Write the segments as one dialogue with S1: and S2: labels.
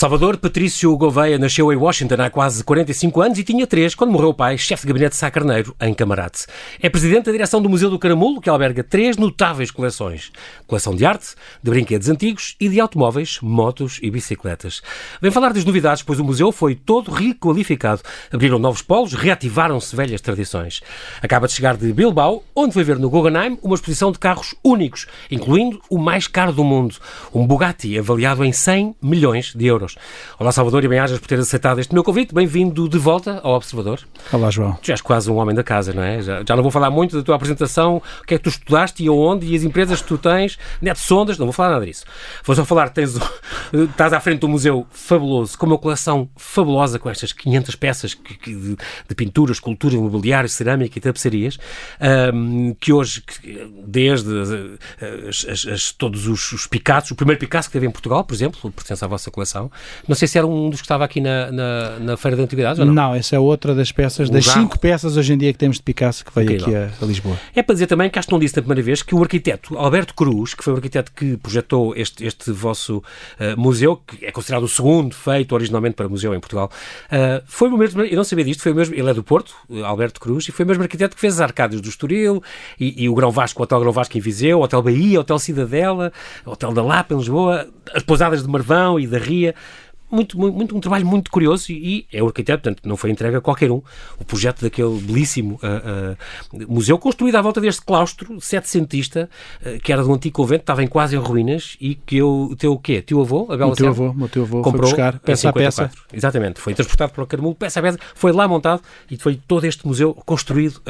S1: Salvador Patrício Gouveia nasceu em Washington há quase 45 anos e tinha três quando morreu o pai, chefe de gabinete de Sá Carneiro, em Camarate. É presidente da direção do Museu do Caramulo, que alberga três notáveis coleções. Coleção de arte, de brinquedos antigos e de automóveis, motos e bicicletas. Vem falar das novidades, pois o museu foi todo requalificado. Abriram novos polos, reativaram-se velhas tradições. Acaba de chegar de Bilbao, onde foi ver no Guggenheim uma exposição de carros únicos, incluindo o mais caro do mundo, um Bugatti avaliado em 100 milhões de euros. Olá, Salvador, e bem-ajas por ter aceitado este meu convite. Bem-vindo de volta ao Observador.
S2: Olá, João.
S1: Tu já és quase um homem da casa, não é? Já, já, não vou falar muito da tua apresentação, o que é que tu estudaste e aonde, e as empresas que tu tens, net sondas, não vou falar nada disso. Vou só falar, tens, estás à frente de um museu fabuloso, com uma coleção fabulosa, com estas 500 peças que, que, de, de pintura, escultura, mobiliário, cerâmica e tapeçarias, um, que hoje, desde as, as, as, todos os, os Picassos, o primeiro Picasso que teve em Portugal, por exemplo, pertence à vossa coleção, não sei se era um dos que estava aqui na, na, na Feira de Antiguidades ou não?
S2: Não, essa é outra das peças, o das jarro. cinco peças hoje em dia que temos de Picasso que veio Incrível. aqui a, a, Lisboa.
S1: É para dizer também que acho que não disse da primeira vez que o arquiteto Alberto Cruz, que foi o arquiteto que projetou este, este vosso uh, museu, que é considerado o segundo feito originalmente para museu em Portugal, uh, foi o mesmo, eu não sabia disto, foi o mesmo, ele é do Porto, Alberto Cruz, e foi o mesmo arquiteto que fez as arcadas do Estoril e, e o Grão Vasco, o Hotel Grão Vasco em Viseu, o Hotel Bahia, o Hotel Cidadela, o Hotel da Lapa em Lisboa, as pousadas de Marvão e da Ria muito, muito, um trabalho muito curioso e, e é o arquiteto, portanto, não foi entregue a qualquer um. O projeto daquele belíssimo uh, uh, museu, construído à volta deste claustro setecentista, uh, que era do antigo convento, estava em quase em ruínas e que o teu o quê? Teu avô,
S2: Abel o teu avô, o teu avô comprou foi buscar peça a peça.
S1: Exatamente, foi transportado para o Carmulo, peça a peça, foi lá montado e foi todo este museu construído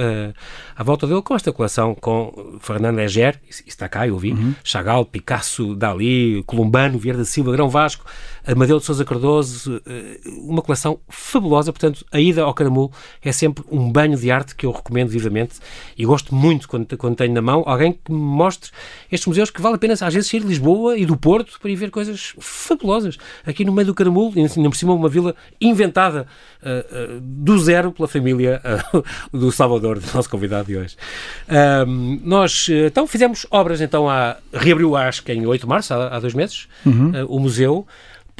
S1: à volta dele com esta coleção com Fernando Leger, isso está cá, eu vi, uhum. Chagall, Picasso, Dali, Columbano, Vieira da Silva, Grão Vasco, Amadeu de Sousa Cardoso, eh, uma coleção fabulosa. Portanto, a ida ao Caramulo é sempre um banho de arte que eu recomendo vivamente e gosto muito quando, quando tenho na mão alguém que me mostre estes museus que vale a pena às vezes sair de Lisboa e do Porto para ir ver coisas fabulosas. Aqui no meio do Caramulo, ainda por cima uma vila inventada uh, uh, do zero pela família uh, do Salvador, do nosso convidado de hoje. nós, então, fizemos obras, então, a, reabriu, acho que em 8 de março, há, há dois meses, uhum. o museu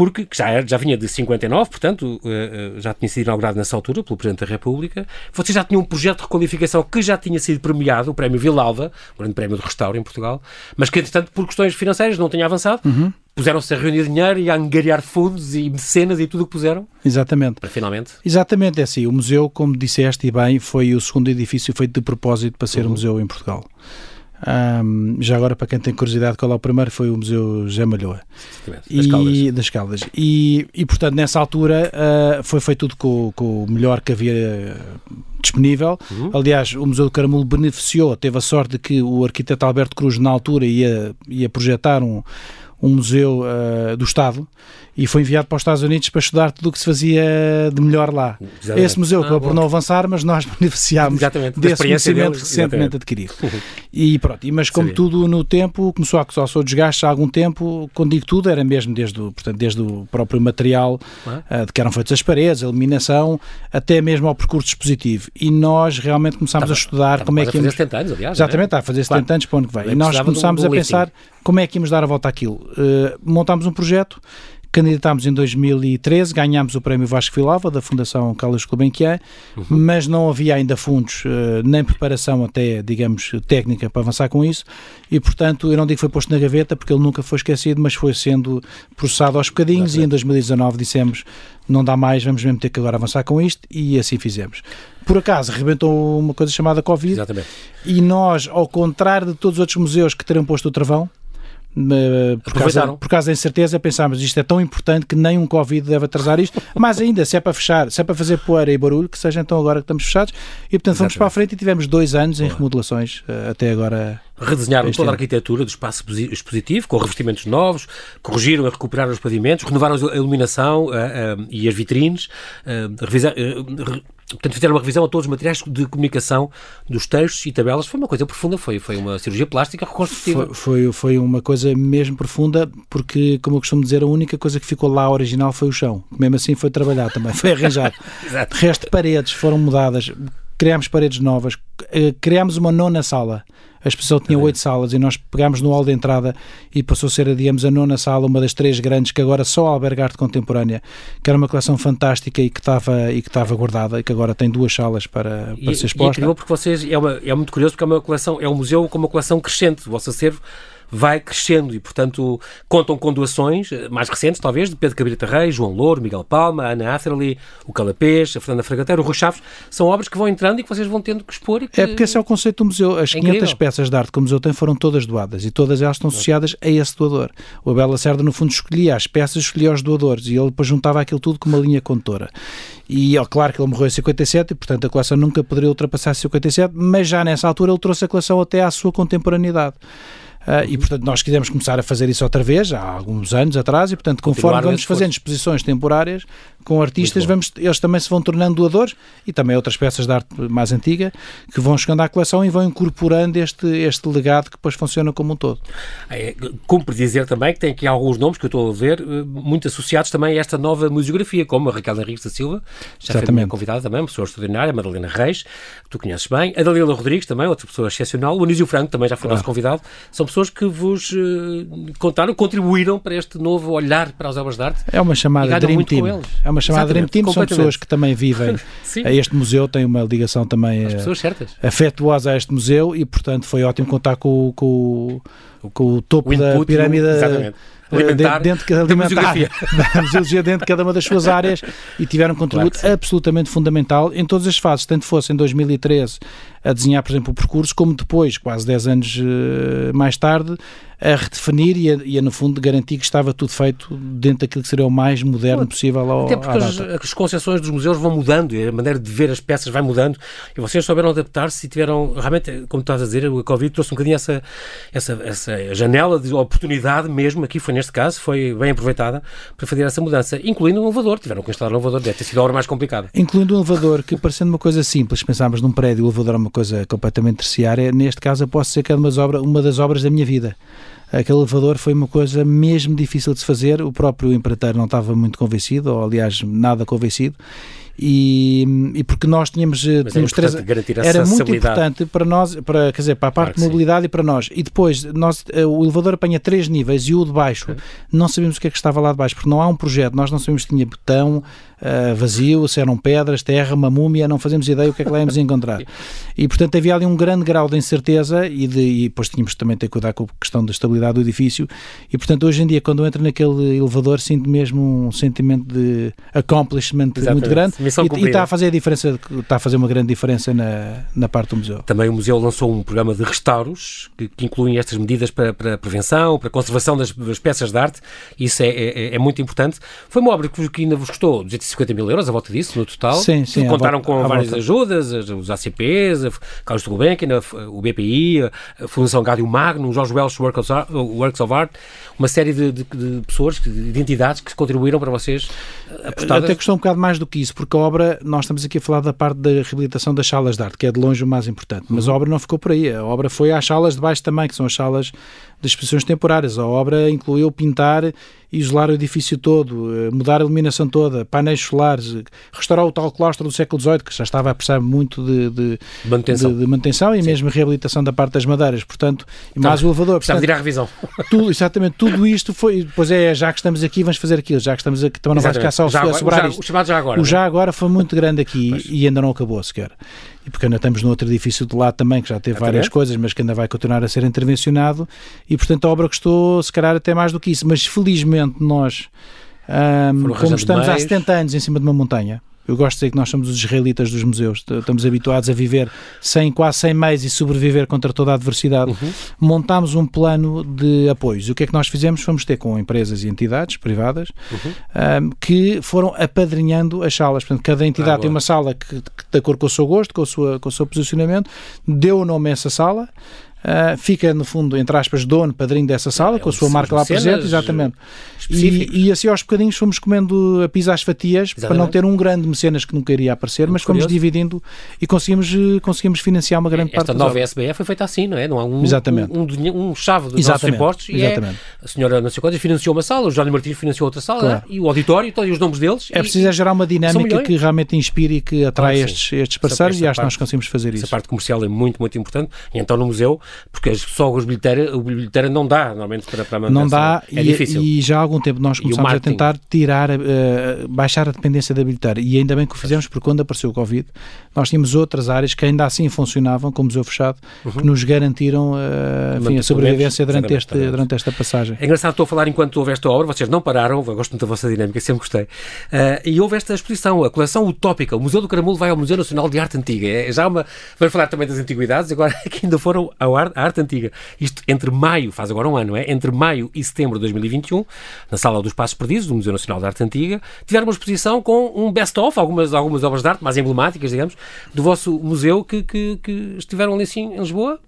S1: porque já, já vinha de 59, portanto, eh, eh, já tinha sido inaugurado nessa altura pelo Presidente da República. Vocês já tinham um projeto de requalificação que já tinha sido premiado, o Prémio Vilalva, o grande prémio de restauro em Portugal, mas que, entretanto, por questões financeiras não tinha avançado. Uhum. Puseram-se a reunir dinheiro e a angariar fundos e mecenas e tudo o que puseram.
S2: Exatamente.
S1: Para finalmente.
S2: Exatamente, é assim. O museu, como disseste e bem, foi o segundo edifício feito de propósito para ser uhum. um museu em Portugal. Um, já agora, para quem tem curiosidade, qual é o primeiro? Foi o Museu José Malhoa.
S1: Das Caldas.
S2: Das Caldas. E, e, portanto, nessa altura uh, foi feito tudo com, com, o melhor que havia disponível. Uhum. Aliás, o Museu do Caramulo beneficiou, teve a sorte de que o arquiteto Alberto Cruz, na altura, ia, ia projetar um, um museu uh, do Estado e foi enviado para os Estados Unidos para estudar tudo o que se fazia de melhor lá. Exatamente. Esse museu acabou ah, por não avançar, mas nós beneficiámos exatamente. desse conhecimento deles, recentemente adquirido. e pronto, e, mas como Sabia. tudo no tempo, começou a causar o seu desgaste há algum tempo, quando digo tudo, era mesmo desde o, portanto, desde o próprio material uh, de que eram feitas as paredes, a iluminação, até mesmo ao percurso dispositivo. E nós realmente começámos
S1: estava,
S2: a estudar como é que...
S1: a fazer 70 anos, aliás.
S2: Exatamente, está a fazer claro. 70 anos para onde vem. E nós começámos a pensar como é que íamos dar a volta àquilo. Uh, montámos um projeto Candidatámos em 2013, ganhámos o prémio Vasco Vilava da Fundação Carlos Gulbenkian, uhum. mas não havia ainda fundos, uh, nem preparação até, digamos, técnica para avançar com isso, e portanto, eu não digo que foi posto na gaveta, porque ele nunca foi esquecido, mas foi sendo processado aos bocadinhos, Exatamente. e em 2019 dissemos, não dá mais, vamos mesmo ter que agora avançar com isto, e assim fizemos. Por acaso, arrebentou uma coisa chamada Covid,
S1: Exatamente.
S2: e nós, ao contrário de todos os outros museus que terão posto o travão, por causa, por causa da incerteza, pensámos isto é tão importante que nem um Covid deve atrasar isto, mas ainda, se é para fechar, se é para fazer poeira e barulho, que seja então agora que estamos fechados, e portanto fomos para a frente e tivemos dois anos em remodelações eh, até agora.
S1: Redesenharam toda a arquitetura do espaço expositivo, com revestimentos novos, corrigiram e recuperaram os pavimentos, renovaram a iluminação uh, uh, e as vitrines, uh, revisaram Portanto, fizeram uma revisão a todos os materiais de comunicação dos textos e tabelas. Foi uma coisa profunda, foi, foi uma cirurgia plástica reconstrutiva.
S2: Foi, foi, foi, uma coisa mesmo profunda, porque, como eu costumo dizer, a única coisa que ficou lá original foi o chão. Mesmo assim foi trabalhado também, foi arranjado. Resto de paredes foram mudadas criámos paredes novas, criámos uma nona sala. A exposição tinha oito salas e nós pegámos no hall de entrada e passou a ser, digamos, a nona sala, uma das três grandes que agora só alberga arte contemporânea, que era uma coleção fantástica e que estava e que estava guardada e que agora tem duas salas para, para
S1: e,
S2: ser exposta. E é
S1: porque vocês, é, uma, é muito curioso porque é uma coleção, é um museu com uma coleção crescente. O vosso acervo vai crescendo e, portanto, contam com doações eh, mais recentes, talvez, de Pedro Cabrita Reis, João Louro, Miguel Palma, Ana Atherley, o Calapês, a Fernanda Fragateiro, o Rui Chaves. São obras que vão entrando e que vocês vão tendo que expor. Que...
S2: É porque esse é o conceito do museu. As é 500 incrível. peças de arte que o museu tem foram todas doadas e todas elas estão associadas a esse doador. O Abel Lacerda, no fundo, escolhia as peças, escolhia os doadores e ele depois juntava aquilo tudo com uma linha condutora. E ó, claro que ele morreu em 57 e, portanto, a coleção nunca poderia ultrapassar 57, mas já nessa altura ele trouxe a coleção até à sua contemporaneidade. Uh, e, portanto, nós quisemos começar a fazer isso outra vez, há alguns anos atrás, e, portanto, conforme vamos fazendo exposições temporárias com artistas, vamos, eles também se vão tornando doadores e também outras peças de arte mais antiga que vão chegando à coleção e vão incorporando este, este legado que depois funciona como um todo.
S1: É, cumpre dizer também que tem aqui alguns nomes que eu estou a ver, eh, muito associados também a esta nova museografia, como a Raquel Henriques da Silva, já Exatamente. foi convidada também, uma pessoa extraordinária, a Madalena Reis, que tu conheces bem, a Dalila Rodrigues também, outra pessoa excepcional, o Anísio Franco também já foi nosso convidado, são pessoas que vos uh, contaram, contribuíram para este novo olhar para as obras de arte.
S2: É uma chamada Dream Team. É uma chamada Dream Team, são pessoas que também vivem a este museu, têm uma ligação também
S1: pessoas certas.
S2: afetuosa a este museu e, portanto, foi ótimo contar com, com, com o topo o da pirâmide.
S1: Exatamente alimentar
S2: dentro de, alimentar, da museologia dentro de cada uma das suas áreas e tiveram um contributo claro absolutamente fundamental em todas as fases, tanto fosse em 2013 a desenhar, por exemplo, o percurso, como depois, quase 10 anos uh, mais tarde, a redefinir e a, e a, no fundo, garantir que estava tudo feito dentro daquilo que seria o mais moderno possível ao,
S1: Até porque as, as, concepções dos museus vão mudando e a maneira de ver as peças vai mudando. E vocês souberam adaptar-se e tiveram, realmente, como estás a dizer, o Covid trouxe um bocadinho essa, essa, essa janela de oportunidade mesmo, aqui foi neste caso, foi bem aproveitada para fazer essa mudança, incluindo um elevador, tiveram que instalar um elevador, deve ter sido a hora mais complicada.
S2: Incluindo um elevador que, parecendo uma coisa simples, pensámos num prédio, o elevador é uma coisa completamente terciária, neste caso eu posso dizer que é uma das obras da minha vida. Aquele elevador foi uma coisa mesmo difícil de se fazer, o próprio empreiteiro não estava muito convencido, ou aliás, nada convencido, e, e porque nós tínhamos,
S1: eh, tínhamos três,
S2: era muito importante para nós, para, quer dizer, para a parte claro de mobilidade sim. e para nós. E depois nós, eh, o elevador apanha três níveis e o de baixo não sabíamos o que é que estava lá de baixo, porque não há um projeto, nós não sabíamos se tinha botão, uh, vazio, se eram pedras, terra, uma múmia, não fazemos ideia o que é que lá íamos encontrar. E portanto havia ali um grande grau de incerteza e, de, e depois tínhamos também ter cuidado com a questão da estabilidade do edifício. E portanto hoje em dia, quando eu entro naquele elevador, sinto mesmo um sentimento de accomplishment Exatamente. muito grande e, e, está a fazer a diferença, está a fazer uma grande diferença na, na parte do museu.
S1: Também o museu lançou um programa de restauros que, que incluem estas medidas para, para prevenção, para conservação das, das peças de arte. Isso é, é, é, muito importante. Foi uma obra que, que ainda vos custou 250 mil euros, a volta disso, no total.
S2: Sim, sim.
S1: Contaram com várias volta. ajudas, os ACPs, a Carlos de Gulbenkian, o BPI, a Fundação Gádio Magno, o Jorge Welsh Works of Art, uma série de, de, de pessoas, de entidades que contribuíram para vocês
S2: apostadas. Até custou um bocado mais do que isso, porque a obra, nós estamos aqui a falar da parte da reabilitação das salas de arte, que é de longe o mais importante, mas uhum. a obra não ficou por aí. A obra foi às salas de baixo também, que são as salas das exposições temporárias. A obra incluiu pintar e isolar o edifício todo, eh, mudar a iluminação toda, painéis solares, restaurar o tal claustro do século XVIII, que já estava a precisar muito de, de,
S1: manutenção.
S2: de, de manutenção e Sim. mesmo reabilitação da parte das madeiras. Portanto, e mais o elevador.
S1: Precisava de ir à revisão.
S2: Tudo, exatamente, tudo isto foi. Pois é, já que estamos aqui, vamos fazer aquilo. Já que estamos aqui, também não vai ficar só
S1: já
S2: a sobrar
S1: o, já, o chamado já agora.
S2: O já agora foi muito grande aqui pois. e ainda não acabou sequer e porque ainda estamos no outro edifício de lado também, que já teve várias coisas, mas que ainda vai continuar a ser intervencionado, e portanto a obra custou, se calhar, até mais do que isso, mas felizmente nós, um, como estamos há 70 anos em cima de uma montanha, eu gosto de dizer que nós somos os israelitas dos museus, estamos habituados a viver sem, quase 100 meses e sobreviver contra toda a adversidade. Uhum. Montámos um plano de apoios. E o que é que nós fizemos? Fomos ter com empresas e entidades privadas uhum. um, que foram apadrinhando as salas. Portanto, cada entidade ah, tem uma sala que, que, de acordo com o seu gosto, com, a sua, com o seu posicionamento, deu o nome a essa sala uh, fica, no fundo, entre aspas, dono, padrinho dessa sala, é, com a sua marca lá presente, exatamente. E, e, assim aos bocadinhos fomos comendo a pizza às fatias, exatamente. para não ter um grande mecenas que nunca iria aparecer, Muito mas curioso. fomos dividindo e conseguimos, eh, conseguimos financiar uma grande
S1: Esta
S2: parte
S1: Esta nova SBE foi feita assim, não é? Não há um,
S2: exatamente.
S1: um, um, um chave dos nossos impostos e exatamente. É, a senhora não sei quantas financiou uma sala, o Jorge Martins financiou outra sala claro. e o auditório, todos os nomes deles.
S2: É preciso é gerar uma dinâmica que realmente inspire e que atrai claro, estes, estes parceiros e acho que nós conseguimos fazer isso.
S1: Essa parte comercial é muito, muito importante e então no museu, porque só os bilheteira, o bilheteira não dá normalmente para, para manter
S2: Não dá é e, difícil. e já há algum tempo nós começamos a tentar tirar, uh, baixar a dependência da bilheteira e ainda bem que o fizemos porque quando apareceu o Covid nós tínhamos outras áreas que ainda assim funcionavam como museu fechado uhum. que nos garantiram uh, enfim, a sobrevivência durante, este, durante esta passagem.
S1: É engraçado, estou a falar enquanto houve esta obra, vocês não pararam, eu gosto muito da vossa dinâmica, sempre gostei. Uh, e houve esta exposição, a coleção utópica. O Museu do Caramulo vai ao Museu Nacional de Arte Antiga. É já uma. Vamos falar também das antiguidades, agora que ainda foram à arte antiga. Isto entre maio, faz agora um ano, é? Entre maio e setembro de 2021, na Sala dos Passos Perdidos, do Museu Nacional de Arte Antiga, tiveram uma exposição com um best-of, algumas, algumas obras de arte mais emblemáticas, digamos, do vosso museu que, que, que estiveram ali assim em Lisboa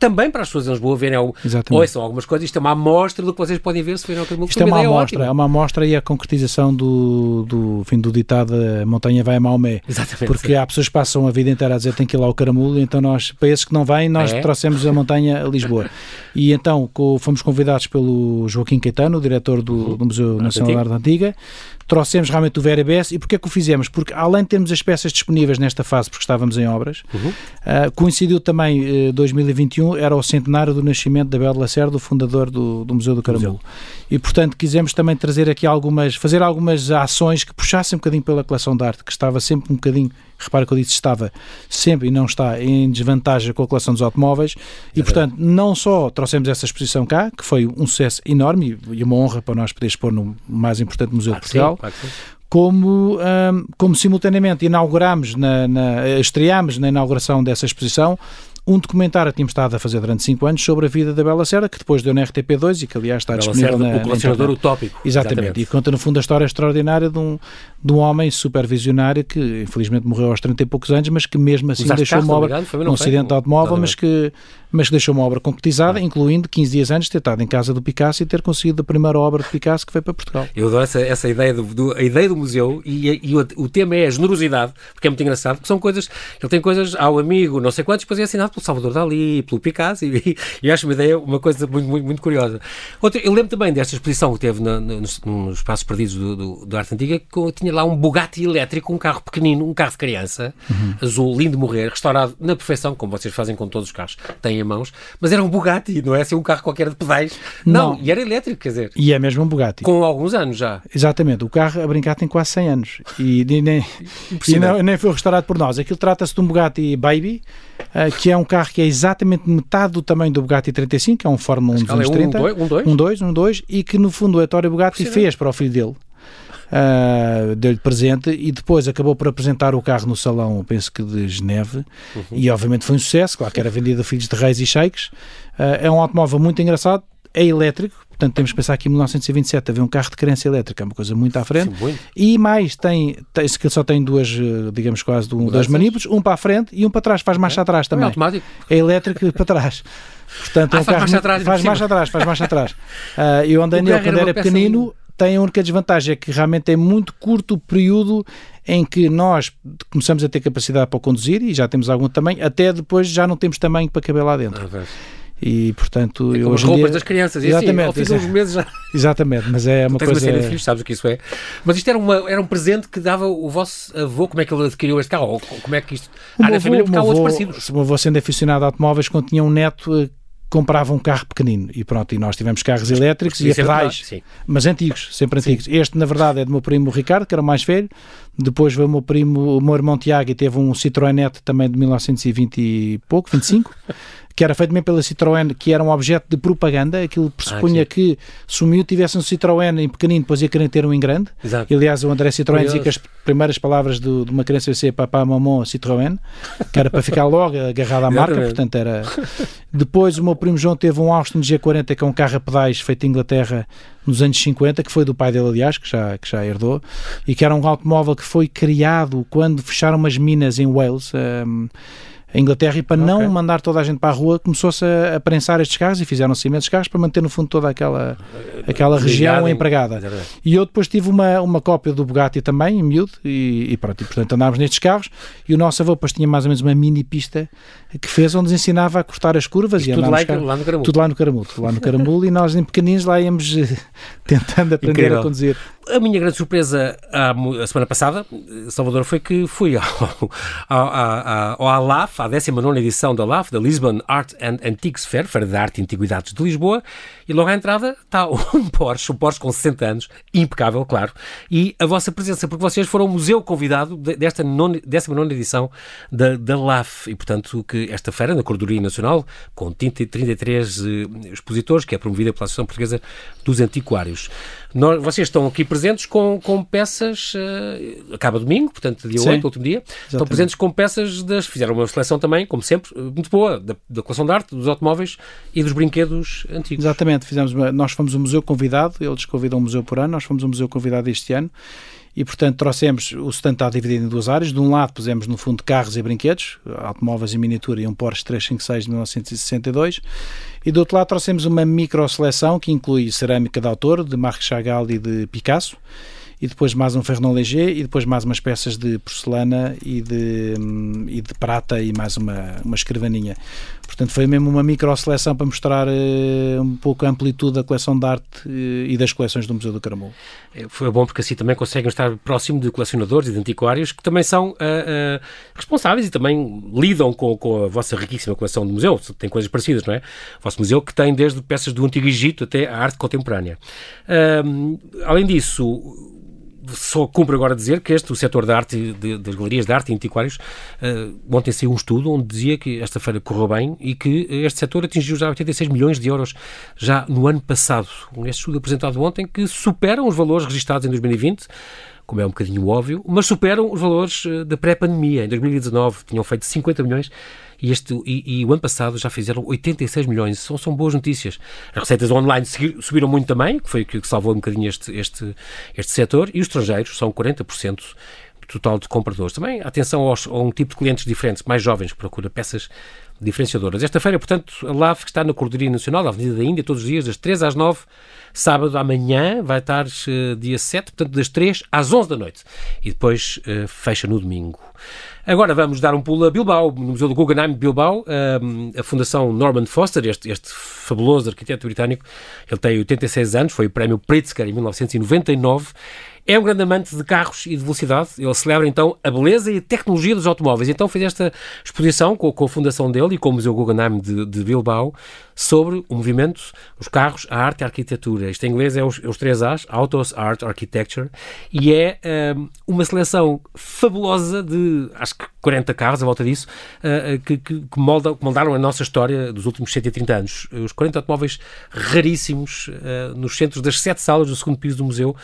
S1: também para as pessoas em Lisboa verem algo, ouçam algumas coisas. Isto é uma amostra do que vocês podem ver se virem ao Carmelo.
S2: Isto é uma amostra, é uma amostra e a concretização do, do, fim, do ditado montanha vai a Maomé. Exatamente. Porque há pessoas que passam a vida inteira a dizer tem que ir lá ao Caramulo, então nós, para esses que não vêm, nós é. trouxemos a montanha a Lisboa. E então fomos convidados pelo Joaquim Caetano, o diretor do, uhum. do Museu Nacional da Arte Antiga, trouxemos realmente o VRBS e porquê é que o fizemos? Porque além de termos as peças disponíveis nesta fase, porque estávamos em obras, uhum. uh, coincidiu também, uh, 2021, era o centenário do nascimento da Bela Lacerda, o fundador do, do Museu do Caramulo. E, portanto, quisemos também trazer aqui algumas, fazer algumas ações que puxassem um bocadinho pela coleção de arte, que estava sempre um bocadinho repara que eu disse estava sempre e não está em desvantagem com a coleção dos automóveis e, portanto, não só trouxemos essa exposição cá, que foi um sucesso enorme e uma honra para nós poder expor no mais importante museu claro de Portugal, sim, claro como, um, como simultaneamente inauguramos, na, na, estreámos na inauguração dessa exposição um documentário que tínhamos estado a fazer durante 5 anos sobre a vida da Bela Serra, que depois deu na RTP2 e que, aliás, está Bela disponível Serra,
S1: na, o colecionador utópico.
S2: Exatamente. Exatamente. E conta, no fundo, a história extraordinária de um, de um homem supervisionário que, infelizmente, morreu aos 30 e poucos anos, mas que mesmo assim Usaste deixou uma obra, um acidente de automóvel, mas que, mas que deixou uma obra concretizada, ah. incluindo 15 dias antes de ter estado em casa do Picasso e ter conseguido a primeira obra de Picasso que veio para Portugal.
S1: Eu adoro essa, essa ideia, do, do, a ideia do museu e, e o, o, tema é a generosidade, porque é muito engraçado, porque são coisas, ele tem coisas ao amigo, não sei quantos, depois é assinado pelo Salvador Dali, pelo Picasso, e, e acho uma ideia, uma coisa muito, muito, muito curiosa. Outra, eu lembro também desta exposição que teve no, no, nos, nos Espaços Perdidos do, do, do Arte Antiga, que tinha lá um Bugatti elétrico, um carro pequenino, um carro de criança, uhum. azul, lindo de morrer, restaurado na perfeição, como vocês fazem com todos os carros, têm em mãos, mas era um Bugatti, não é assim um carro qualquer de pedais. Não, não, e era elétrico, quer dizer.
S2: E é mesmo um Bugatti.
S1: Com alguns anos já.
S2: Exatamente, o carro a brincar tem quase 100 anos e, e nem, e não, nem foi restaurado por nós. Aquilo trata-se de um Bugatti Baby, uh, que é um carro que é exatamente metade do tamanho do Bugatti 35, que é um Fórmula 1 dos anos 30. Um 2, um 2, um 2, e que no fundo o Ettore Bugatti fez para o filho dele uh, deu-lhe presente e depois acabou por apresentar o carro no salão, penso que de Geneve, uhum. e obviamente foi um sucesso, claro que era vendido a filhos de reis e sheiks. Uh, é um automóvel muito engraçado, é elétrico, portanto temos que pensar que em 1927 havia um carro de crença elétrica, é uma coisa muito à frente, Sim, e mais, tem, tem só tem duas, eh, digamos quase, um, dois manípulos, um para a frente e um para trás, faz marcha atrás também. É
S1: automático.
S2: É elétrico para trás. Portanto,
S1: ah,
S2: é um
S1: faz
S2: carro,
S1: marcha atrás.
S2: Faz marcha atrás, faz marcha atrás. Uh, eu andei nele quando era pequenino, tem a única desvantagem é que realmente é muito curto o período em que nós começamos a ter capacidade para conduzir e já temos algum tamanho, até depois já não temos tamanho para caber lá dentro. Ah, e portanto,
S1: é como
S2: hoje
S1: as roupas
S2: dia...
S1: das crianças, exatamente, e assim, ao fim de meses já.
S2: Exatamente, mas é uma coisa.
S1: Uma série de filhos, sabes o que isso é. Mas isto era, uma, era um presente que dava o vosso avô, como é que ele adquiriu este carro? Ou como é que isto.
S2: O ah, na família, porque há outros parecidos. O meu avô, sendo aficionado a automóveis, quando tinha um neto eh, comprava um carro pequenino. E pronto, e nós tivemos carros elétricos e a pedais, mas antigos, sempre antigos. Este, na verdade, é do meu primo Ricardo, que era o mais velho, depois veio o meu primo, o meu irmão Tiago, e teve um Citroenete também de 1920 e pouco, 25, que era feito mesmo pela Citroën, que era um objeto de propaganda, aquilo pressupunha ah, que se o miúdo tivesse um Citroën em pequenino, depois ia querer ter um em grande. Exato. Aliás, o André Citroën Curioso. dizia que as primeiras palavras de, de uma criança ia ser papá, mamão, Citroën, que era para ficar logo agarrado à marca, portanto era... Depois o meu primo João teve um Austin G40, que é um carro a pedais feito em Inglaterra nos anos 50, que foi do pai dele, aliás, que já, que já herdou, e que era um automóvel que foi criado quando fecharam umas minas em Wales, um, a Inglaterra e para okay. não mandar toda a gente para a rua começou-se a, a prensar estes carros e fizeram-se imensos carros para manter no fundo toda aquela, aquela região empregada. E eu depois tive uma, uma cópia do Bugatti também, em miúdo, e, e pronto, e, portanto andámos nestes carros e o nosso avô depois tinha mais ou menos uma mini pista que fez onde nos ensinava a cortar as curvas e,
S1: e tudo lá, lá, no Caramulo.
S2: Tudo lá no Caramulo, tudo lá no Caramulo e nós em pequeninos lá íamos eh, tentando aprender Incrível. a conduzir.
S1: A minha grande surpresa a, semana passada, Salvador, foi que fui ao, ao, ALAF, à 19 edição da ALAF, da Lisbon Art and Antiques Fair, Feira de Arte e Antiguidades de Lisboa, e logo à entrada está um Porsche, um Porsche com 60 anos, impecável, claro, e a vossa presença, porque vocês foram o museu convidado desta 19 edição da, da LAF, e portanto que esta feira, na Cordoria Nacional, com 33 eh, expositores, que é promovida pela Associação Portuguesa dos Antiquários. Nós, vocês estão aqui presentes com, com peças, uh, acaba domingo, portanto, dia Sim, 8, último dia, exatamente. estão presentes com peças das. Fizeram uma seleção também, como sempre, eh, muito boa, da, da coleção de arte, dos automóveis e dos brinquedos antigos.
S2: Exatamente, fizemos uma, nós fomos um museu convidado, eles convidam um museu por ano, nós fomos um museu convidado este ano e, portanto, trouxemos o stand está dividido em duas áreas. De um lado, pusemos no fundo carros e brinquedos, automóveis em miniatura e um Porsche 356 de 1962. E do outro lado, trouxemos uma micro seleção que inclui cerâmica de autor, de Marc Chagall e de Picasso e depois mais um Ferron Léger e depois mais umas peças de porcelana e de, hum, e de prata e mais uma, uma escrivaninha. Portanto, foi mesmo uma micro seleção para mostrar uh, um pouco a amplitude da coleção de arte uh, e das coleções do Museu do Caramulo.
S1: É, foi bom porque assim também conseguem estar próximo de colecionadores e de antiquários que também são uh, responsáveis e também lidam com, com a vossa riquíssima coleção do museu. Tem coisas parecidas, não é? O vosso museu que tem desde peças do Antigo Egito até a arte contemporânea. além disso, só cumpre agora dizer que este, o setor da arte, de, das galerias de arte e antiquários, uh, ontem saiu um estudo onde dizia que esta feira correu bem e que este setor atingiu já 86 milhões de euros já no ano passado. Este estudo apresentado ontem que superam os valores registados em 2020 como é um bocadinho óbvio, mas superam os valores eh, da pré-pandemia. Em 2019 tinham feito 50 milhões e, este, e, e, o ano passado já fizeram 86 milhões. São, são boas notícias. As receitas online subiram muito também, que foi o que salvou um bocadinho este, este, este setor, e os estrangeiros são 40% do total de compradores. Também atenção aos, a um tipo de clientes diferentes, mais jovens, que procura peças diferenciadoras. Esta feira, portanto, a LAF está na Cordoria Nacional, na Avenida da Índia, todos os dias, das 3 às 9, sábado amanhã, vai estar uh, dia 7, portanto, das 3 às 11 da noite. E depois uh, fecha no domingo. Agora vamos dar um pulo a Bilbao, no Museu do Guggenheim de Bilbao, a Fundação Norman Foster, este, este fabuloso arquiteto britânico, ele tem 86 anos, foi o prémio Pritzker em 1999, é um grande amante de carros e de velocidade. Ele celebra então a beleza e a tecnologia dos automóveis. Então fez esta exposição com, com a fundação dele e com o Museu Guggenheim de, de, Bilbao sobre o movimento, os carros, a arte e a arquitetura. Isto em inglês é os, é os três A's, Autos, Art, Architecture, e é um, uma seleção fabulosa de, acho que 40 carros, à volta disso, uh, que, que, que, moldam, que moldaram a nossa história dos últimos 130 anos. Os 40 automóveis raríssimos uh, nos centros das sete salas do segundo piso do museu,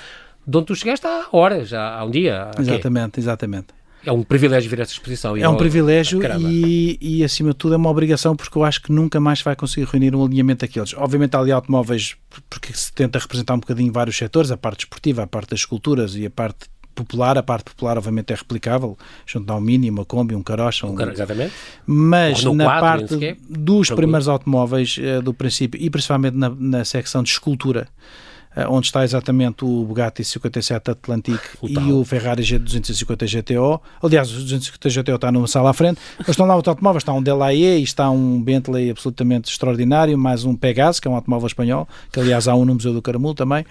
S1: de onde tu chegaste há horas, há, há um dia.
S2: Exatamente, exatamente.
S1: É um privilégio vir a esta exposição.
S2: É um privilégio e, e, acima de tudo, é uma obrigação porque eu acho que nunca mais vai conseguir reunir um alinhamento daqueles. Obviamente, há ali automóveis porque se tenta representar um bocadinho vários setores, a parte esportiva, a parte das esculturas e a parte popular, a parte popular obviamente é replicável, junto ao mínimo, uma Kombi, um carocha, um...
S1: Exatamente.
S2: Mas na 4, parte dos primeiros automóveis uh, do princípio e principalmente na, na secção de escultura, eh, onde está exatamente o Bugatti 57 Atlantic o e o Ferrari G250 GTO. Aliás, o 250 GTO está numa sala à frente, mas estão lá outros automóveis, está um Delahaye e está um Bentley absolutamente extraordinário, mais um Pegasus, que é um automóvel espanhol, que aliás há um no Museu do Caramulo também.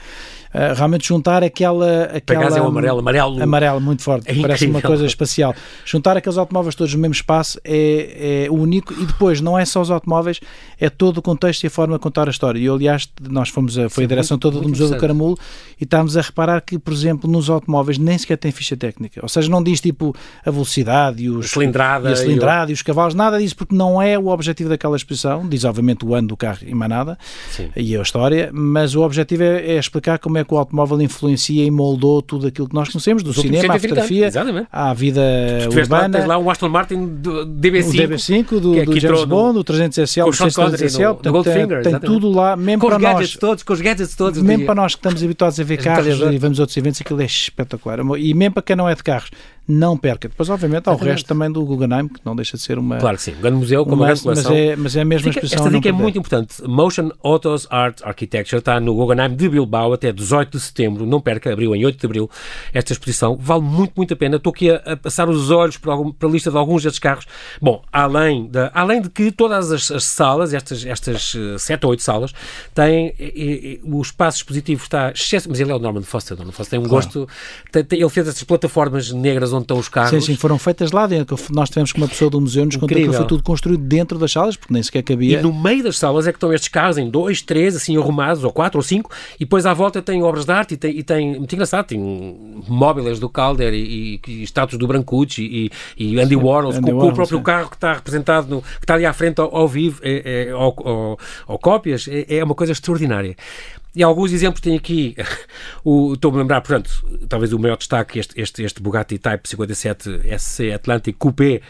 S2: Uh, realmente juntar aquela... aquela
S1: Pegasus é o amarelo, amarelo...
S2: Amarelo, muito forte, é parece uma coisa espacial. Juntar aqueles automóveis todos no mesmo espaço é, é único e depois não é só os automóveis, é todo o contexto e a forma de contar a história. E aliás, nós fomos, a, foi Sim, a direção toda do Museu do Caramulo e estávamos a reparar que, por exemplo, nos automóveis nem sequer tem ficha técnica. Ou seja, não diz tipo a velocidade e, os,
S1: a cilindrada,
S2: e, a cilindrada e, o... e os cavalos, nada disso, porque não é o objetivo daquela exposição. Diz, obviamente, o ano do carro e mais nada Sim. e a história, mas o objetivo é, é, explicar como é que o automóvel influencia e moldou tudo aquilo que nós conhecemos, do cinema à fotografia, à vida urbana.
S1: Lá, tens lá um Aston Martin DB5,
S2: o DB5 do,
S1: é
S2: do James Bond, o 300 SL, o
S1: 300 SL,
S2: tem, tem tudo lá, mesmo
S1: com
S2: para
S1: os gadgets todos, com os gadgets todos.
S2: Mesmo para nós que estamos habituados a ver carros e vamos a outros eventos, aquilo é espetacular. E mesmo para quem não é de carros, não perca. Depois, obviamente, há o resto também do Guggenheim, que não deixa de ser uma...
S1: Claro que sim, um grande museu com uma grande
S2: mas,
S1: coleção.
S2: é, mas é a mesma exposição.
S1: esta dica é muito importante. Motion Autos Art Architecture está no Guggenheim de Bilbao até 18 de setembro. Não perca, abriu em 8 de abril esta exposição. Vale muito, muito a pena. Estou aqui a, a passar os olhos para, algum- para a lista de alguns destes carros. Bom, além, da, além de que todas as, as salas, estas, estas eh, 7 ou 8 salas, têm eh, eh, o espaço expositivo está excesso, mas ele é o Norman Foster. Norman Foster tem um gosto. tem- tem- ele fez essas plataformas negras onde estão os carros.
S2: Sim, sim, foram feitas lá dentro. Nós tivemos que uma pessoa do museu nos contou que foi tudo construído dentro das salas, porque nem sequer
S1: E
S2: cabia.
S1: no meio das salas é que estão estes carros em dois, três, assim arrumados, ou quatro ou cinco, e depois à volta tem obras de arte e tem, e tem muito engraçado, tem móveis do Calder e, e, e estátuas do Brancucci e, e Andy Warhol,
S2: Andy
S1: com, com o próprio
S2: sim.
S1: carro que está representado, no, que está ali à frente ao, ao vivo, é, é, ao, ao- ao cópias, é, é uma coisa extraordinária. E alguns exemplos tem aqui, estou-me a lembrar, portanto, talvez o maior destaque, este, este, este Bugatti Type 57 SC Atlantic Coupé,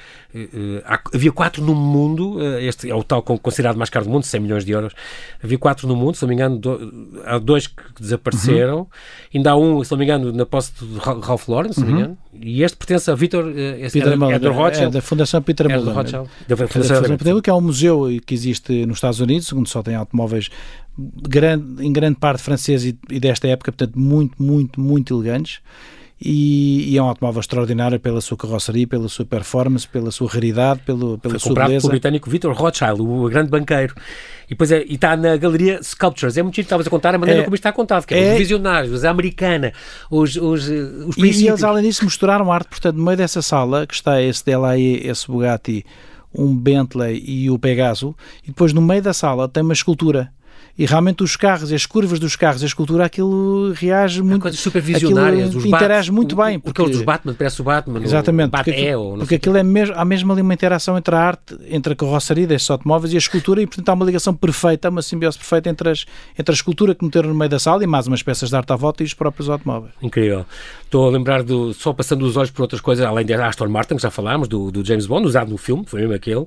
S1: há- havia quatro no mundo, eh, este é o tal con- considerado mais caro do mundo, 100 milhões de euros, havia quatro no mundo, se não me engano, do- há dois que desapareceram, ainda há um, se não me engano, na posse de Ra- Ralph Lauren, se não me engano, e este pertence a Vitor, eh,
S2: Peter
S1: é,
S2: Mullen,
S1: é
S2: é
S1: Rothschild,
S2: da Fundação Peter
S1: é
S2: Mullen.
S1: Da
S2: Da
S1: Fundação
S2: Peter, que é um museu que existe nos Estados Unidos, segundo só tem automóveis grande, em grande parte franceses e, e desta época, portanto, muito, muito, muito elegantes. E, e é um automóvel extraordinário pela sua carroceria, pela sua performance, pela sua raridade, pelo, pela
S1: Foi
S2: sua
S1: comprado
S2: beleza.
S1: pelo britânico Victor Rothschild, o grande banqueiro. E depois é, e está na galeria Sculptures. É muito giro, estavas a contar a maneira
S2: É.
S1: como isto está contado, que é,
S2: É.
S1: os visionários, a americana, os, os, eh, os
S2: E, e
S1: princípios.
S2: eles, além disso, misturaram arte. Portanto, no meio dessa sala, que está esse DLAE, esse Bugatti, um Bentley e o Pegaso, e depois no meio da sala tem uma escultura. E realmente os carros, as curvas dos carros, a escultura, aquilo reage muito.
S1: coisas super visionárias.
S2: aquilo interage
S1: Bat-
S2: muito
S1: o-
S2: bem.
S1: o-
S2: Porque,
S1: Aqueles dos Batman, parece o Batman.
S2: exatamente.
S1: O Bat
S2: porque,
S1: é, ou
S2: porque aquilo é mesmo, há mesmo ali uma interação entre a arte, entre a carroceria destes automóveis e a escultura, e portanto há uma ligação perfeita, uma simbiose perfeita entre, as, entre a escultura que meteram no meio da sala e mais umas peças de arte à volta e os próprios automóveis.
S1: Incrível. Estou a lembrar, do, só passando os olhos por outras coisas, além da Aston Martin, que já falámos, do, do James Bond, usado no filme, foi mesmo aquele.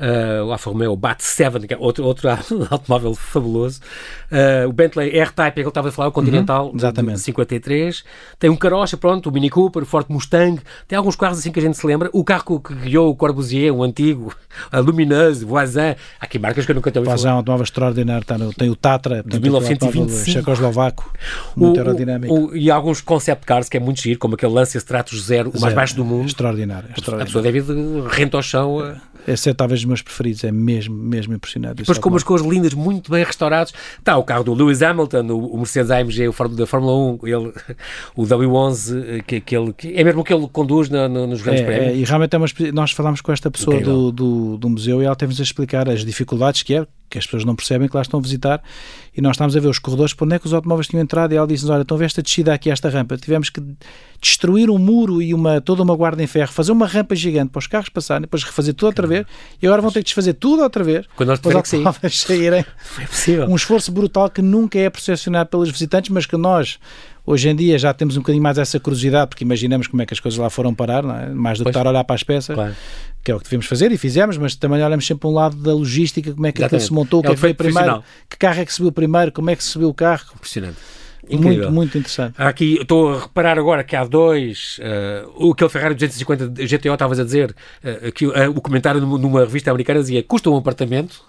S1: Ah, o Alfa Romeo Bat 7, que é outro, outro automóvel fabuloso. Ah, o Bentley R-Type, é que ele estava a falar, o Continental,
S2: Uhum, exatamente.
S1: de 53. Tem um carocha, pronto, o Mini Cooper, o Ford Mustang. Tem alguns carros assim que a gente se lembra. O carro que guiou o Corbusier, o antigo, a Lumineuse, o Voisin. Há aqui marcas que eu nunca
S2: é um automóvel extraordinário, está no- tem o Tatra, aquele
S1: 1925.
S2: automóvel checoslovaco, muito aerodinâmico.
S1: o- e alguns concept cars que é muito giro, como aquele Lancia Stratos Zero, o mais baixo do mundo.
S2: Extraordinário,
S1: A
S2: extraordinário.
S1: pessoa deve de rente ao chão.
S2: Esse é talvez dos meus preferidos, é mesmo, mesmo impressionante.
S1: Depois com umas
S2: automóvel.
S1: cores lindas, muito bem restaurados. Está o carro do Lewis Hamilton, o, Mercedes AMG, o da Fórmula 1, ele, o W11, eh, que, que, ele, que é mesmo o que ele conduz na- no- nos grandes
S2: É,
S1: prémios.
S2: é, e realmente é uma, nós falámos com esta pessoa do, do, do museu e ela teve-nos a explicar as dificuldades que é, que as pessoas não percebem que lá estão a visitar e nós estávamos a ver os corredores para onde é que os automóveis tinham entrado e ela disse-nos, olha, estão a ver esta descida aqui, esta rampa, tivemos que destruir um muro e uma, toda uma guarda em ferro, fazer uma rampa gigante para os carros passarem, depois refazer tudo outra vez e agora vão ter que desfazer tudo outra vez
S1: Quando nós
S2: os automóveis saírem.
S1: Foi possível.
S2: um esforço brutal que nunca é percepcionado pelos visitantes, mas que nós, hoje em dia, já temos um bocadinho mais essa curiosidade, porque imaginamos como é que as coisas lá foram parar, é? mais do que
S1: Pois.
S2: estar a olhar para as peças,
S1: Claro.
S2: que é o que devemos fazer e fizemos, mas também olhamos sempre um lado da logística, como é que aquilo se montou, o que
S1: É
S2: é
S1: o
S2: que
S1: defeito
S2: primeiro, que carro é que subiu primeiro, como é que se subiu o carro.
S1: Impressionante.
S2: Muito,
S1: Incrível.
S2: muito interessante.
S1: Há Aqui, estou a reparar agora que há dois. o aquele Ferrari 250 GTO, estavas a dizer, eh, que eh, o comentário numa revista americana dizia custa um apartamento.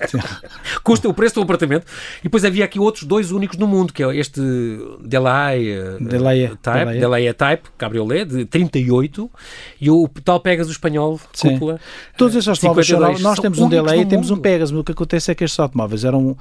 S1: custa o preço um apartamento. E depois havia aqui outros dois únicos no mundo, que é este Delay, eh, Type.
S2: Delahaye
S1: Type, cabriolet, de 38, e o tal Pegasus espanhol,
S2: Sim.
S1: cúpula.
S2: Todos esses automóveis
S1: 52.
S2: novos. Nós temos um delay e temos um
S1: mundo.
S2: Pegasus. O que acontece é que estes automóveis eram,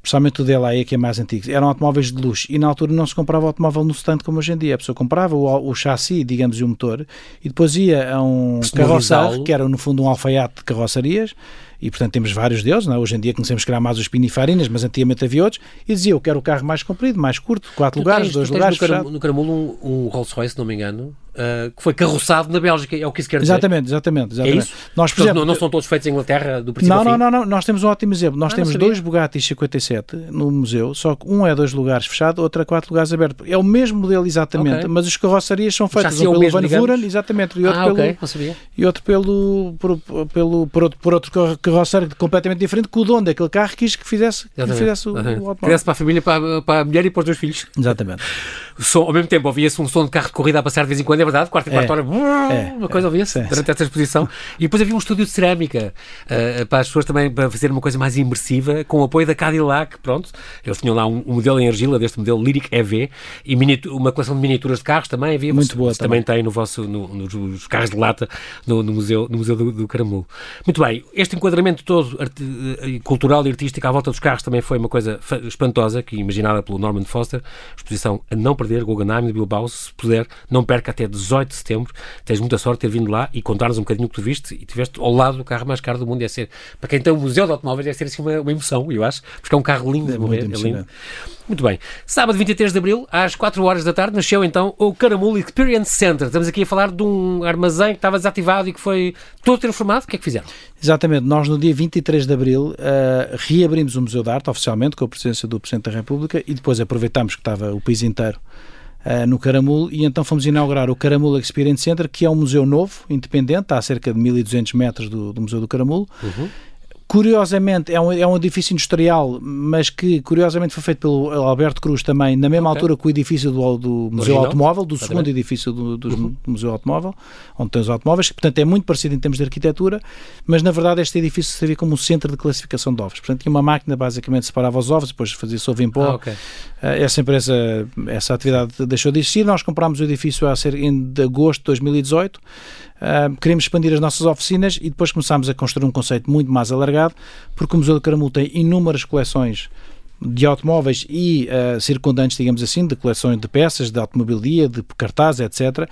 S2: principalmente o delay, que é mais antigo, eram automóveis de luxo e na altura não se comprava automóvel no stand como hoje em dia. A pessoa comprava o, o chassi, digamos, e o motor e depois ia a um carroçar, que era no fundo um alfaiate de carroçarias. E portanto temos vários deles, não é? hoje em dia conhecemos que mais os pinifarinas, mas antigamente havia outros, e dizia eu quero o carro mais comprido, mais curto, quatro
S1: Tu
S2: lugares,
S1: tens-
S2: dois lugares,
S1: no, Caram- no Caramulo um, um Rolls Royce, se não me engano, eh, que foi carroçado na Bélgica, é o que isso quer dizer.
S2: Exatamente, exatamente,
S1: É
S2: exatamente.
S1: isso?
S2: Nós, por exemplo,
S1: não, não são todos feitos em Inglaterra, do princípio
S2: Não, não, não, não, nós temos um ótimo exemplo. Nós
S1: Ah,
S2: temos dois Bugatti 57 no museu, só que um é dois lugares fechado, outro é quatro lugares aberto. É o mesmo modelo exatamente,
S1: Ok.
S2: mas as carroçarias são feitas
S1: é
S2: um pelo
S1: mesmo,
S2: Van? Vuren, exatamente, e outro,
S1: Ah,
S2: pelo,
S1: ok, não sabia.
S2: e outro pelo, por, pelo, por outro, por outro carro- carroceiro completamente diferente, que o dono daquele carro quis que fizesse, que fizesse o, o automóvel.
S1: Fizesse para a família, para, para a mulher e para os dois filhos.
S2: Exatamente.
S1: Som, ao mesmo tempo, ouvia-se um som de carro de corrida a passar de vez em quando, é verdade, quarta e quarta é, hora, é, uma coisa é, ouvia-se durante essa exposição. E depois havia um estúdio de cerâmica uh, para as pessoas também para fazer uma coisa mais imersiva, com o apoio da Cadillac, pronto. Eles tinham lá um, um modelo em argila deste modelo Lyric EV e uma coleção de miniaturas de carros também havia.
S2: Muito boa
S1: também. também tem no vosso, no, nos carros de lata no, no Museu, no museu do, do Caramulo. Muito bem, este enquadramento todo eh, cultural e artístico à volta dos carros também foi uma coisa espantosa, que imaginada pelo Norman Foster, exposição a não perder, Guggenheim de Bilbao, se puder, não perca até 18 de setembro, tens muita sorte de ter vindo lá e contar-nos um bocadinho o que tu viste e tiveste ao lado do carro mais caro do mundo, deve ser, para quem tem um museu de automóveis, deve ser assim uma, uma emoção, eu acho, porque é um carro lindo de morrer, é lindo. Muito bem. Sábado 23 de Abril, às 4 horas da tarde, nasceu então o Caramulo Experience Center. Estamos aqui a falar de um armazém que estava desativado e que foi todo transformado. O que é que fizeram?
S2: Exatamente. Nós, no dia 23 de Abril, uh, reabrimos o Museu da Arte, oficialmente, com a presença do Presidente da República, e depois aproveitámos que estava o país inteiro Uh, no Caramulo e então fomos inaugurar o Caramulo Experience Center, que é um museu novo, independente, está a cerca de 1200 metros do, do Museu do Caramulo. Uhum. Curiosamente, é um, é um edifício industrial, mas que curiosamente foi feito pelo Alberto Cruz também, na mesma okay. altura que o edifício do, do Museu Original? Automóvel, do segundo edifício do, do, uhum. Museu Automóvel, onde tem os automóveis, que portanto é muito parecido em termos de arquitetura, mas na verdade este edifício servia como um centro de classificação de ovos. Portanto, tinha uma máquina basicamente separava os ovos, depois fazia-se ovo em pó. Ah, okay. Eh, essa empresa, essa atividade deixou de existir. Nós comprámos o edifício a ser em de agosto de 2018 Uh, queremos expandir as nossas oficinas e depois começámos a construir um conceito muito mais alargado, porque o Museu do Caramulo tem inúmeras coleções de automóveis e uh, circundantes, digamos assim, de coleções de peças, de automobilia, de cartazes, etc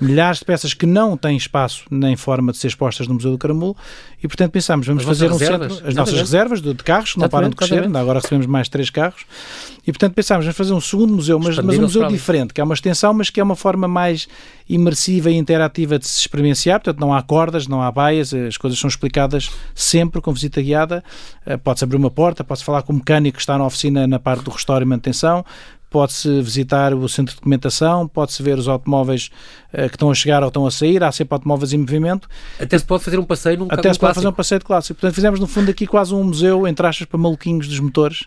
S2: milhares de peças que não têm espaço nem forma de ser expostas no Museu do Caramulo e, portanto, pensámos, vamos fazer um reservas. centro, as nossas reservas de, de carros, que não param de crescer, ainda agora recebemos mais três carros, e, portanto, pensámos, vamos fazer um segundo museu, mas, mas um museu diferente, que é uma extensão, mas que é uma forma mais imersiva e interativa de se experienciar, portanto, não há cordas, não há baias, as coisas são explicadas sempre com visita guiada, eh, pode-se abrir uma porta, pode-se falar com o mecânico que está na oficina na parte do restauro e manutenção, pode-se visitar o centro de documentação, pode-se ver os automóveis uh, que estão a chegar ou estão a sair, há sempre automóveis em movimento.
S1: Até se pode fazer um passeio num
S2: Até se pode fazer um passeio de clássico. Portanto, fizemos no fundo aqui quase um museu, entre aspas, para maluquinhos dos motores,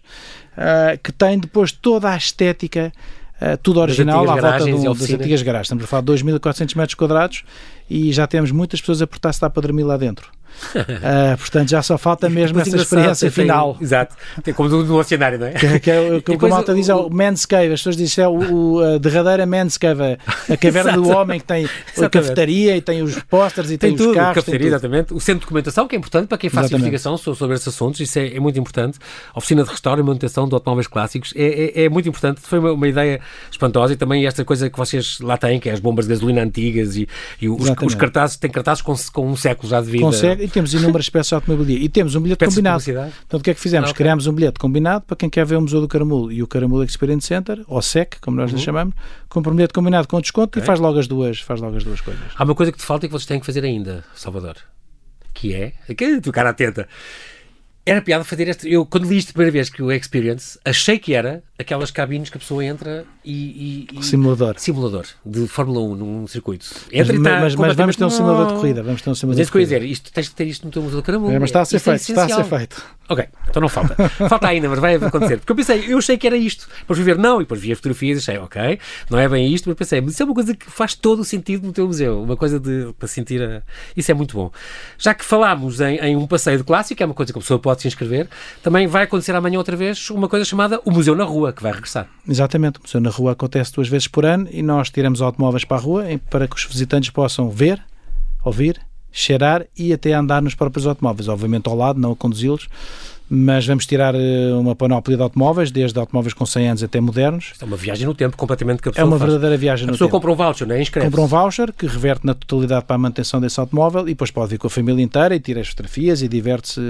S2: uh, que tem depois toda a estética Uh, tudo original à volta do, das antigas garagens. Estamos a falar de 2.400 metros quadrados e já temos muitas pessoas a portar se dá para dormir lá dentro uh, portanto, já só falta mesmo essa experiência final.
S1: Tem, exato, tem como no oceanário, não é?
S2: Que, que é o que a malta diz é o man's cave, as pessoas dizem é o, o a derradeira man's cave, a caverna do homem que tem a cafetaria e tem os pósteres e tem, tem tudo, os carros.
S1: Cafetaria, exatamente. O centro de documentação, que é importante para quem faz investigação sobre esses assuntos, isso é, é, muito importante. A oficina de restauro e manutenção de automóveis clássicos é, é, é muito importante. Foi uma, uma, ideia espantosa e também esta coisa que vocês lá têm, que é as bombas de gasolina antigas e, e os, os, cartazes, tem cartazes com, com um século já de vida.
S2: Consegue, e temos inúmeras espécies de automobilia. E temos um bilhete combinado. Portanto, o que é que fizemos? Ah, okay. Criámos um bilhete combinado para quem quer ver o Museu do Caramulo e o Caramulo Experience Center, ou SEC, como nós uhum. lhe chamamos, compra um bilhete combinado com desconto okay. e faz logo as duas, faz logo as duas coisas.
S1: Há uma coisa que te falta e que vocês têm que fazer ainda, Salvador, que é, que tu cara atenta, era piada fazer este. Eu, quando li isto a primeira vez que o Experience, achei que era aquelas cabines que a pessoa entra e. e,
S2: e simulador.
S1: Simulador de Fórmula 1 num circuito.
S2: Entra mas, e está mas, mas vamos ter um simulador de corrida. Vamos ter um simulador
S1: mas é isso que eu ia dizer. Isto, tens que ter isto no teu museu de Caramulo.
S2: É, mas está a ser é feito. É está a ser feito.
S1: Ok, então não falta. falta ainda, mas vai acontecer. Porque eu pensei, eu achei que era isto. Depois fui ver, não, e depois vi as fotografias e achei, ok, não é bem isto, mas pensei, mas isso é uma coisa que faz todo o sentido no teu museu. Uma coisa de, para sentir. A... Isso é muito bom. Já que falámos em, em um passeio de clássico, é uma coisa que a pessoa pode se inscrever, também vai acontecer amanhã outra vez uma coisa chamada o Museu na Rua, que vai regressar.
S2: Exatamente, o Museu na Rua acontece duas vezes por ano e nós tiramos automóveis para a rua para que os visitantes possam ver, ouvir, cheirar e até andar nos próprios automóveis, obviamente ao lado, não a conduzi-los mas vamos tirar eh, uma panóplia de automóveis, desde automóveis com 100 anos até modernos.
S1: Isto é uma viagem no tempo completamente que a
S2: pessoa É uma faz. verdadeira viagem
S1: a
S2: no tempo. A
S1: pessoa compra um voucher, não é? Inscreve
S2: Compra um voucher que reverte na totalidade para a manutenção desse automóvel e depois pode vir com a família inteira e tira as fotografias e diverte-se,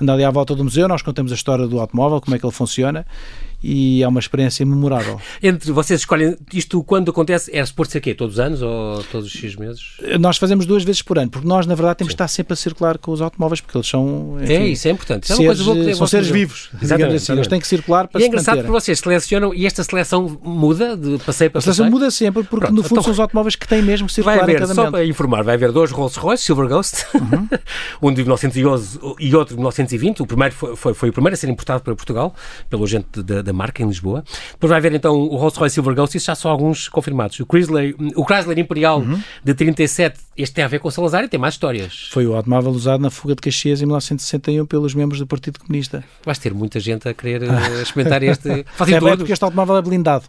S2: anda ali à volta do museu, nós contamos a história do automóvel, como é que ele funciona e é uma experiência memorável.
S1: Entre vocês escolhem isto quando acontece, é suposto ser quê? Todos os anos ou todos os X meses?
S2: Nós fazemos duas vezes por ano, porque nós, na verdade, temos Sim. de estar sempre a circular com os automóveis, porque eles são.
S1: Enfim, é, isso é importante. Isso
S2: seres, é uma coisa são seres vivos, exatamente, assim. Eles têm que circular para
S1: E
S2: é
S1: engraçado porque vocês selecionam e esta seleção muda de passeio para passeio? A
S2: seleção muda sempre, porque Pronto, no fundo então, são os automóveis que têm mesmo que circular
S1: vai haver,
S2: em cada
S1: Só para informar, vai haver dois Rolls Royce Silver Ghost, uhum. um de 1911 e outro de 1920. O primeiro foi, foi, foi o primeiro a ser importado para Portugal, pelo agente da, da marca em Lisboa. Depois vai haver então o Rolls-Royce Silver Ghost, isso já são alguns confirmados. O Chrysler, o Chrysler Imperial uhum. de 37, este tem a ver com o Salazar e tem mais histórias.
S2: Foi o automóvel usado na fuga de Caxias em 1961 pelos membros do Partido Comunista.
S1: Vais ter muita gente a querer uh, experimentar este.
S2: Fazem é bem porque este automóvel é blindado.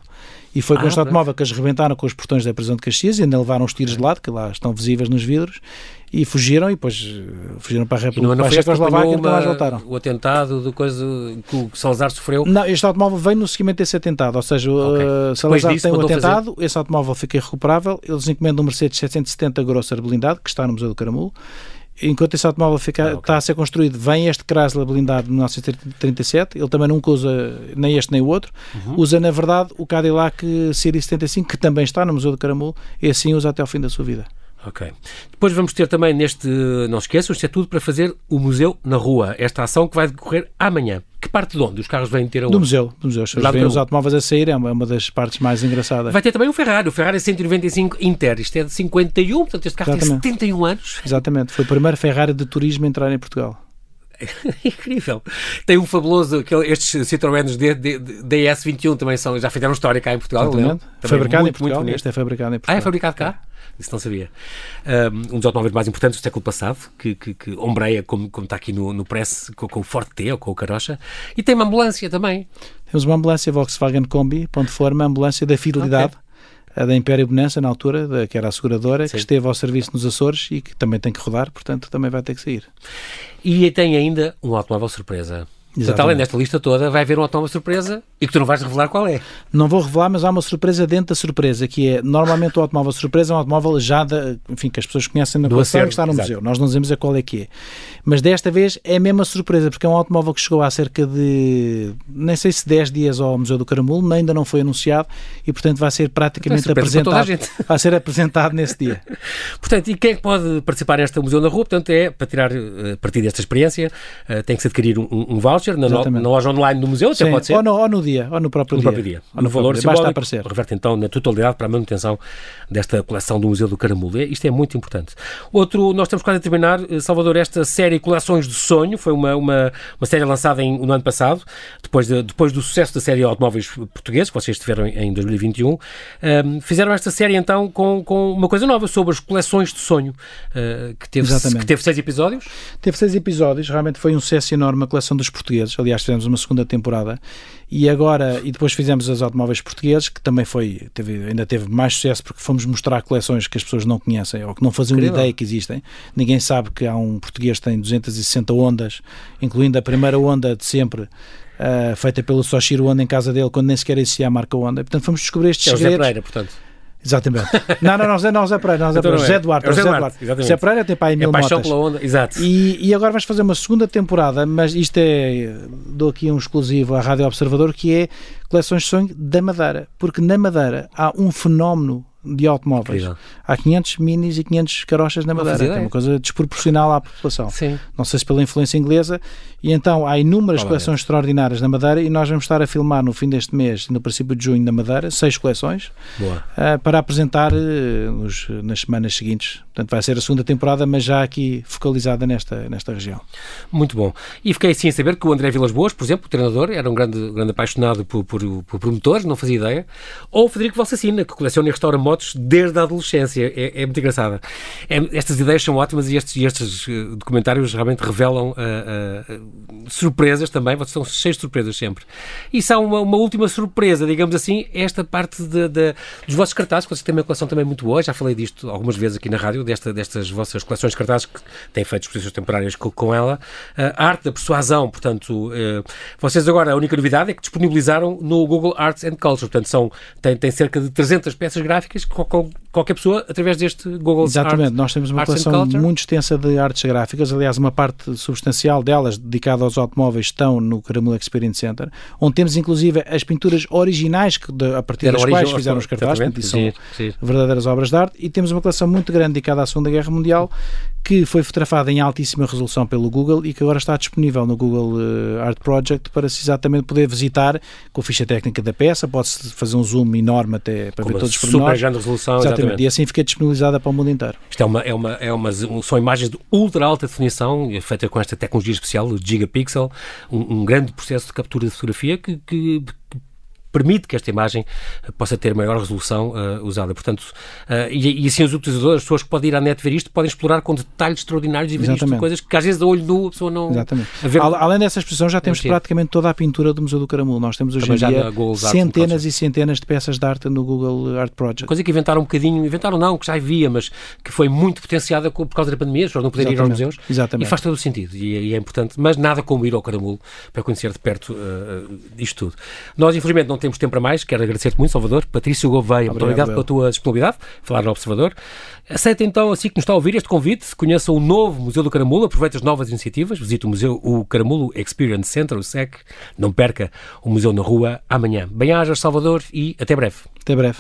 S2: E foi com ah, este automóvel que eles rebentaram com os portões da prisão de Caxias e ainda levaram os tiros de lado, que lá estão visíveis nos vidros, e fugiram e depois eh, fugiram para a República
S1: não, não Checoslováquia e nunca mais voltaram. O atentado do coisa que o Salazar sofreu?
S2: Não, este automóvel veio no seguimento desse atentado, ou seja, okay. uh, Salazar disso, tem o atentado, fazer... esse automóvel fica irrecuperável, eles encomendam um Mercedes 770 Grosser blindado, que está no Museu do Caramulo, enquanto esse automóvel fica, ah, okay. está a ser construído, vem este Chrysler blindado de 1937, ele também nunca usa nem este nem o outro, uhum. usa na verdade o Cadillac Series 75, que também está no Museu do Caramulo, e assim usa até ao fim da sua vida.
S1: Ok. Depois vamos ter também neste, não esqueçam, isto é tudo para fazer o museu na rua. Esta ação que vai decorrer amanhã. Que parte de onde? Os carros vêm ter
S2: aonde? Do museu. Do museu. Vêm os automóveis a sair, é uma, é uma, das partes mais engraçadas.
S1: Vai ter também o Ferrari. O Ferrari 195 Inter. Isto é de 51, portanto este carro Exatamente. tem 71 anos.
S2: Exatamente. Foi o primeiro Ferrari de turismo a entrar em Portugal.
S1: Incrível. Tem um fabuloso, aquele, estes Citroëns DS21 também são, já fizeram história cá em Portugal.
S2: Exatamente. Fabricado muito, em Portugal. Este é fabricado em Portugal.
S1: Ah, é fabricado cá? É. Isso não sabia. Um dos automóveis mais importantes do século passado, que, que, que ombreia, como, como está aqui no, no press, com, com o Forte T ou com o Carocha. E tem uma ambulância também.
S2: Temos uma ambulância Volkswagen Kombi, ponto de forma, ambulância da Fidelidade. Okay a da Império Bonança, na altura, da, que era a seguradora, Sim. que esteve ao serviço nos Açores e que também tem que rodar, portanto também vai ter que sair.
S1: E tem ainda um automóvel surpresa. Portanto, além desta lista toda, vai haver um automóvel surpresa e que tu não vais revelar qual é.
S2: Não vou revelar, mas há uma surpresa dentro da surpresa, que é, normalmente o automóvel surpresa é um automóvel já, da, enfim, que as pessoas conhecem na coleção e que está no museu. Nós não dizemos a qual é que é. Mas desta vez é a mesma surpresa, porque é um automóvel que chegou há cerca de, nem sei se 10 dias ao Museu do Caramulo, ainda não foi anunciado e, portanto, vai ser praticamente então é apresentado. Vai ser apresentado nesse dia.
S1: portanto, e quem é que pode participar neste Museu na Rua? Portanto, é para tirar uh, partido desta experiência, uh, tem que se adquirir um, um voucher na, no, na, loja online do museu, até pode ser.
S2: Ou no, ou no dia, ou no próprio
S1: no
S2: dia.
S1: Próprio dia. Ou no, no valor dia. Basta aparecer. reverte então na totalidade para a manutenção desta coleção do Museu do Caramulo. Isto é muito importante. Outro, nós estamos quase a terminar, eh, Salvador, esta série Coleções do Sonho, foi uma, uma, uma série lançada em, no ano passado, depois, de, depois do sucesso da série Automóveis Portugueses, que vocês tiveram em, em 2021, um, ehm, fizeram esta série então com, com uma coisa nova sobre as coleções de sonho, uh, que, teve, que teve seis episódios.
S2: Teve seis episódios, realmente foi um sucesso enorme a coleção dos portugueses. Aliás, tivemos uma segunda temporada e agora, e depois fizemos as automóveis portugueses, que também foi, teve, ainda teve mais sucesso porque fomos mostrar coleções que as pessoas não conhecem ou que não faziam Incrível. ideia que existem. Ninguém sabe que há um português que tem 260 ondas, incluindo a primeira onda de sempre. Uh, feita pelo Soshiro Honda em casa dele, quando nem sequer existia a marca Honda. Portanto, fomos descobrir estes é segredos.
S1: Pereira, portanto.
S2: Exatamente. Não, não, não, Zé, não, Zé Pereira, não, Zé, então Pereira, José Duarte. É José Duarte. Exatamente. José Pereira tem para aí mil é paixão
S1: notas. pela onda, exato.
S2: E, e agora vais fazer uma segunda temporada, mas isto é, dou aqui um exclusivo à Rádio Observador, que é Coleções de Sonho da Madeira. Porque na Madeira há um fenómeno de automóveis. Incrível. Há 500 minis e 500 carochas na Madeira. É uma coisa desproporcional à população.
S1: Sim.
S2: Não sei se pela influência inglesa. E então há inúmeras Olá, coleções é. extraordinárias na Madeira e nós vamos estar a filmar no fim deste mês, no princípio de junho, na Madeira, seis coleções uh, para apresentar uh, nos, nas semanas seguintes. Portanto, vai ser a segunda temporada, mas já aqui focalizada nesta, nesta região.
S1: Muito bom. E fiquei assim a saber que o André Vilas Boas, por exemplo, o treinador, era um grande, grande apaixonado por, por, por promotores, não fazia ideia. Ou o Federico Valsacina, que coleciona e restaura motos desde a adolescência. É, é muito engraçada. É, estas ideias são ótimas e estes, estes eh, documentários realmente revelam uh, uh, surpresas também. Vocês são cheios de surpresas sempre. E são uma, uma última surpresa, digamos assim, esta parte de, de, dos vossos cartazes, que vocês têm uma coleção também muito boa. Já falei disto algumas vezes aqui na rádio, desta, destas vossas coleções de cartazes que têm feito exposições temporárias com, com ela. a arte da persuasão, portanto, vocês agora, a única novidade é que disponibilizaram no Google Arts and Culture. Portanto, são, têm, têm cerca de 300 peças gráficas com, com qualquer pessoa através deste Google
S2: Exatamente,
S1: Art,
S2: nós temos uma coleção muito extensa de artes gráficas, aliás, uma parte substancial delas dedicada aos automóveis estão no Caramelo Experience Center, onde temos inclusive as pinturas originais que, de, a partir das quais fizeram os cartazes, e são sim. verdadeiras obras de arte, e temos uma coleção muito grande dedicada à Segunda Guerra Mundial, que foi fotografada em altíssima resolução pelo Google e que agora está disponível no Google uh, Art Project para se exatamente poder visitar com a ficha técnica da peça, pode-se fazer um zoom enorme até para ver todos os
S1: pormenores. Super grande resolução, exatamente. Exatamente.
S2: E assim fica disponibilizada para o mundo inteiro.
S1: Isto é uma, é uma, é uma, são imagens de ultra alta definição, feita com esta tecnologia especial, o Gigapixel, um, um grande processo de captura de fotografia que, que permite que esta imagem eh, possa ter maior resolução uh, usada. Portanto, uh, e, e, assim os utilizadores, as pessoas que podem ir à net ver isto, podem explorar com detalhes extraordinários e ver isto coisas que às vezes a olho nu a pessoa não...
S2: Exatamente. Ver... Além dessa exposição já temos praticamente toda a pintura do Museu do Caramulo. Nós temos hoje em dia centenas e centenas de peças de arte no Google Art Project.
S1: Coisa que inventaram um bocadinho, inventaram não, que já havia, mas que foi muito potenciada por causa da pandemia, as pessoas não poderem ir aos museus.
S2: Exatamente.
S1: E faz todo o sentido e, e, é importante, mas nada como ir ao Caramulo para conhecer de perto uh, isto tudo. Nós, infelizmente, não temos tempo para mais, quero agradecer-te muito, Salvador. Patrício Gouveia, muito obrigado pela tua disponibilidade, falar no Observador. Aceita então, assim que nos está a ouvir, este convite, conheça o novo Museu do Caramulo, aproveite as novas iniciativas, visite o Museu, o Caramulo Experience Center, o SEC, não perca o Museu na Rua amanhã. Bem-ajas, Salvador, e até breve.
S2: Até breve.